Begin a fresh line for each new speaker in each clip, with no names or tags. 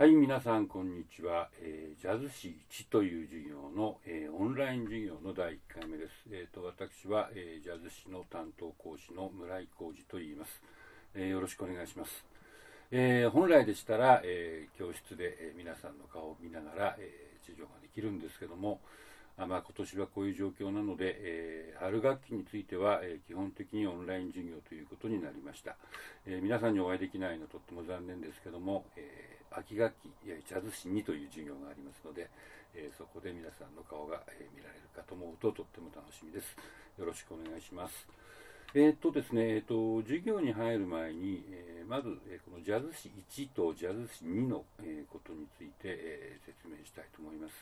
はい、皆さん、こんにちは。えージャズ史1という授業の、えーオンライン授業の第1回目です。えーと私は、えージャズ史の担当講師の村井浩二と言います、えよろしくお願いします。え本来でしたら、え教室で、え皆さんの顔を見ながら、え授業ができるんですけども、あまあ、今年はこういう状況なので、えー春学期については、えー基本的にオンライン授業ということになりました、えー皆さんにお会いできないのはとっても残念ですけども、え秋学期ジャズ史2という授業がありますので、えーそこで皆さんの顔が、えー見られるかと思うととっても楽しみです。よろしくお願いします。えーっとですね、えーっと授業に入る前に、えーまず、えーこのジャズ史1とジャズ史2の、えーことについて、えー説明したいと思います。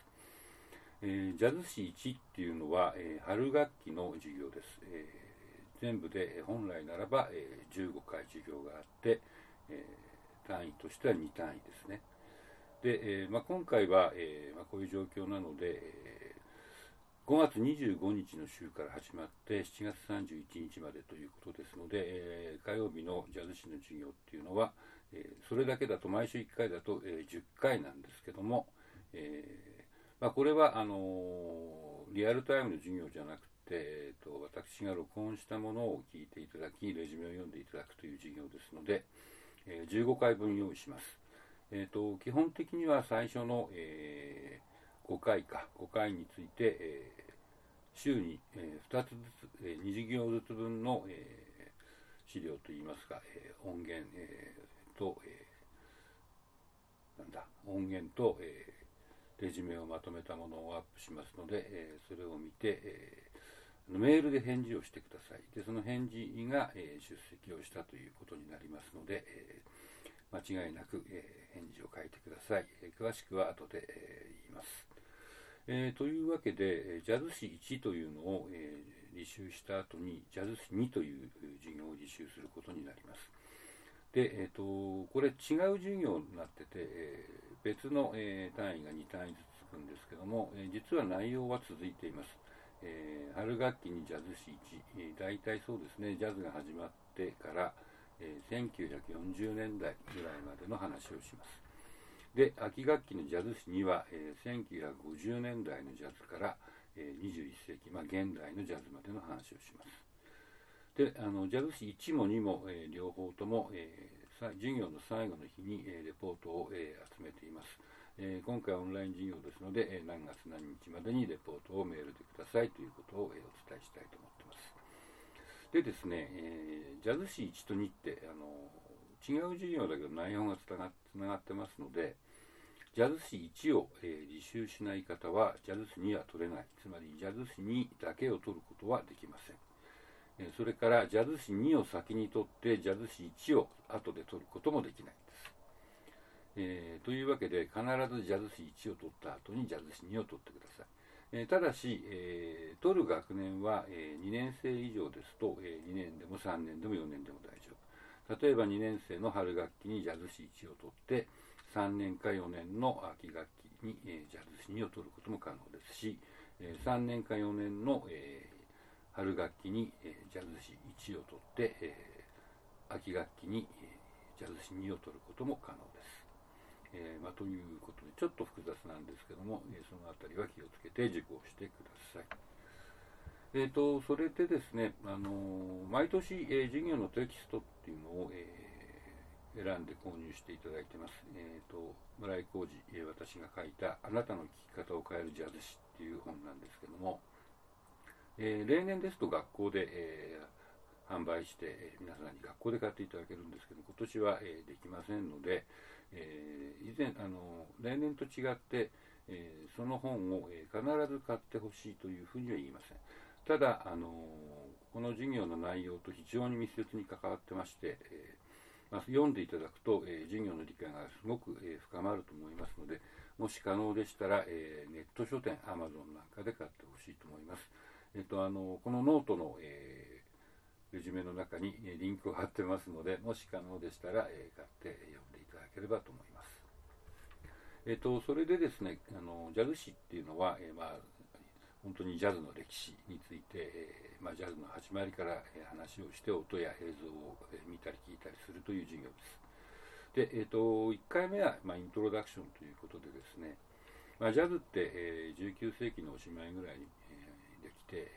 えージャズ史1っていうのは、えー春学期の授業です、えー全部でえー本来ならば、えー15回授業があって、えー単位としては2単位ですね。で、えーまあ、今回は、えーまあ、こういう状況なので、えー5月25日の週から始まって7月31日までということですので、え火曜日のジャズ史の授業っていうのは、えそれだけだと毎週1回だと、え10回なんですけども、えーまあ、これはあのリアルタイムの授業じゃなくて、えー、と私が録音したものを聞いていただきレジュメを読んでいただくという授業ですので、えー15回分用意します、えー、と基本的には最初の、え5回か5回について、えー週に、え2つずつ、え2授業ずつ分の、えー資料といいますか、えー音源、えーと、えーなんだ音源と、えーレジュメをまとめたものをアップしますので、えーそれを見て、えーメールで返事をしてください。で、その返事が、えー出席をしたということになりますので、えー間違いなく、えー返事を書いてください。え詳しくは後で、え言います。えというわけで、ジャズ史1というのを、え履修した後に、ジャズ史2という授業を履修することになります。で、えー、とこれ違う授業になってて、え別の、え単位が2単位ずつつくんですけども、え実は内容は続いています。えー春学期にジャズ史1、えー大体そうですね、ジャズが始まってから、えー1940年代ぐらいまでの話をします。で、秋学期のジャズ史には、えー1950年代のジャズから、えー21世紀、まあ、現代のジャズまでの話をします。であのジャズ史1も2も、えー両方とも、えー授業の最後の日に、えーレポートを、えー集めています、えー今回はオンライン授業ですので、えー何月何日までにレポートをメールでくださいということを、えーお伝えしたいと思ってます。でですね、えージャズ史1と2ってあの違う授業だけど内容がつながつながってますのでジャズ史1を、えー履修しない方はジャズ史2は取れない。つまりジャズ史2だけを取ることはできません。えーそれからジャズ史2を先に取ってジャズ史1を後で取ることもできないんです、えーというわけで必ずジャズ史1を取った後にジャズ史2を取ってください、えーただし、えー取る学年は、え2年生以上ですと、え2年でも3年でも4年でも大丈夫例えば2年生の春学期にジャズ史1を取って3年か4年の秋学期に、えジャズ史2を取ることも可能ですし、え3年か4年の、え春学期に、えジャズ史1を取って、え秋学期に、えジャズ史2を取ることも可能です。えーまあ、ということでちょっと複雑なんですけども、えそのあたりは気をつけて受講してください。えー、とそれでですね、あの毎年、え授業のテキストっていうのを、えー選んで購入していただいてます。えー、と村井浩二、え私が書いた「あなたの聴き方を変えるジャズ史」っていう本なんですけども、えー例年ですと学校で、えー販売して、え皆さんに学校で買っていただけるんですけど今年は、えーできませんので、え前あの例年と違って、えーその本を、えー必ず買ってほしいというふうには言いませんただあのこの授業の内容と非常に密接に関わってまして、えーまあ、読んでいただくと、え授業の理解がすごく、え深まると思いますのでもし可能でしたら、えネット書店 Amazon なんかで買ってほしいと思いますえっと、あのこのノートの、えーレジュメの中にえリンクを貼ってますので、もし可能でしたら、え買って読んでいただければと思います。えっと、それでですね、あのジャズ史っていうのは、えーまあ、本当にジャズの歴史について、えーまあ、ジャズの始まりから、えー話をして、音や映像を、え見たり聞いたりするという授業です。で、えーと、1回目は、まあ、イントロダクションということでですね、まあ、ジャズって、えー、19世紀のおしまいぐらいに、えー、できて、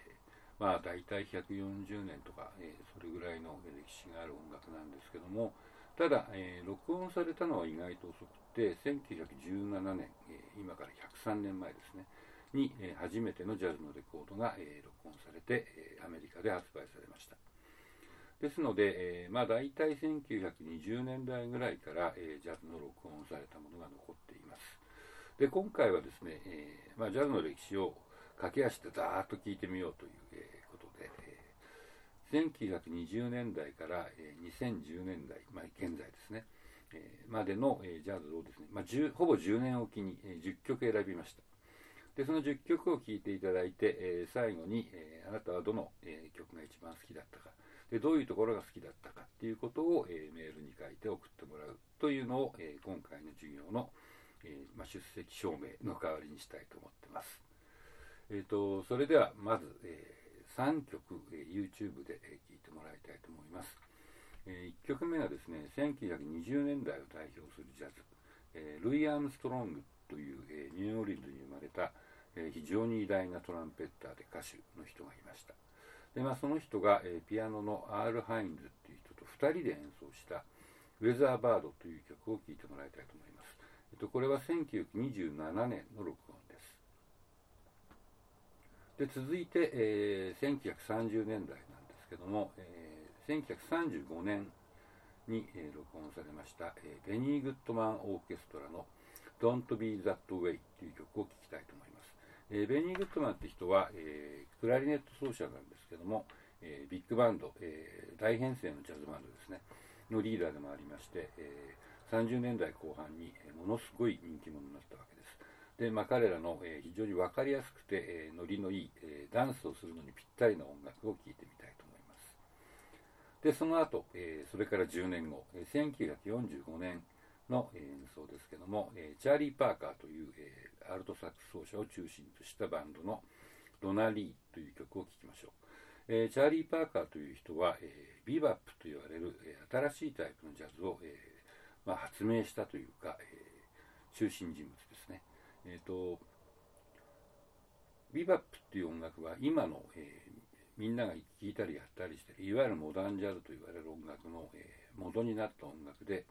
まあ、大体140年とか、えー、それぐらいの歴史がある音楽なんですけどもただ、えー、録音されたのは意外と遅くて1917年、えー、今から103年前ですねに、えー、初めてのジャズのレコードが、えー、録音されて、えー、アメリカで発売されました。ですので、えー、まあ、大体1920年代ぐらいから、えー、ジャズの録音されたものが残っています。で今回はですね、えー、まあ、ジャズの歴史を駆け足でざーっと聞いてみようという、えことで、え1920年代から、え2010年代、まあ、現在ですね、までの、ジャズをですね、まあ、ほぼ10年おきに、10曲選びましたでその10曲を聴いていただいて、え最後に、えあなたはどの、え曲が一番好きだったかでどういうところが好きだったかっていうことを、え、メールに書いて送ってもらうというのを、え、今回の授業の、え、まあ、出席証明の代わりにしたいと思ってます。えーと、それではまず、え3曲、え YouTube で、聴いてもらいたいと思います。え1曲目はですね1920年代を代表するジャズ、えルイ・アームストロングという、えニューオーリンズに生まれた、え非常に偉大なトランペッターで歌手の人がいました。で、まあ、その人が、え、ピアノのアール・ハインズっていう人と2人で演奏した「ウェザーバード」という曲を聴いてもらいたいと思います。えっと、これは1927年の録音です。で続いて、え、1930年代なんですけども、えー、1935年に、えー、録音されました、えー、ベニー・グッドマン・オーケストラの「Don't Be That Way」という曲を聴きたいと思います。えー、ベニー・グッドマンって人は、えー、クラリネット奏者なんですけども、えー、ビッグバンド、え大編成のジャズバンドですね。のリーダーでもありまして、え30年代後半に、えものすごい人気者になったわけです。で、まあ、彼らの、え非常に分かりやすくて、えノリのいい、えダンスをするのにぴったりな音楽を聴いてみたいと。でその後、えそれから10年後、え1945年の演奏ですけども、えチャーリー・パーカーという、えアルトサックス奏者を中心としたバンドのドナリーという曲を聴きましょう。えー、チャーリー・パーカーという人は、えー、ビバップと言われる、えー、新しいタイプのジャズを、えまあ、発明したというか、え中心人物ですね。えーと、ビバップっていう音楽は今の、えみんなが聴いたりやったりしてるいわゆるモダンジャズと言われる音楽の、え元になった音楽で、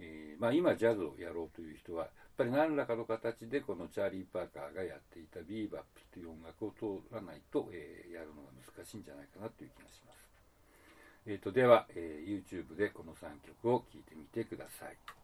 えまあ、今ジャズをやろうという人はやっぱり何らかの形でこのチャーリー・パーカーがやっていたビーバップという音楽を通らないと、えー、やるのが難しいんじゃないかなという気がします。えーと、では、え、YouTube でこの3曲を聴いてみてください。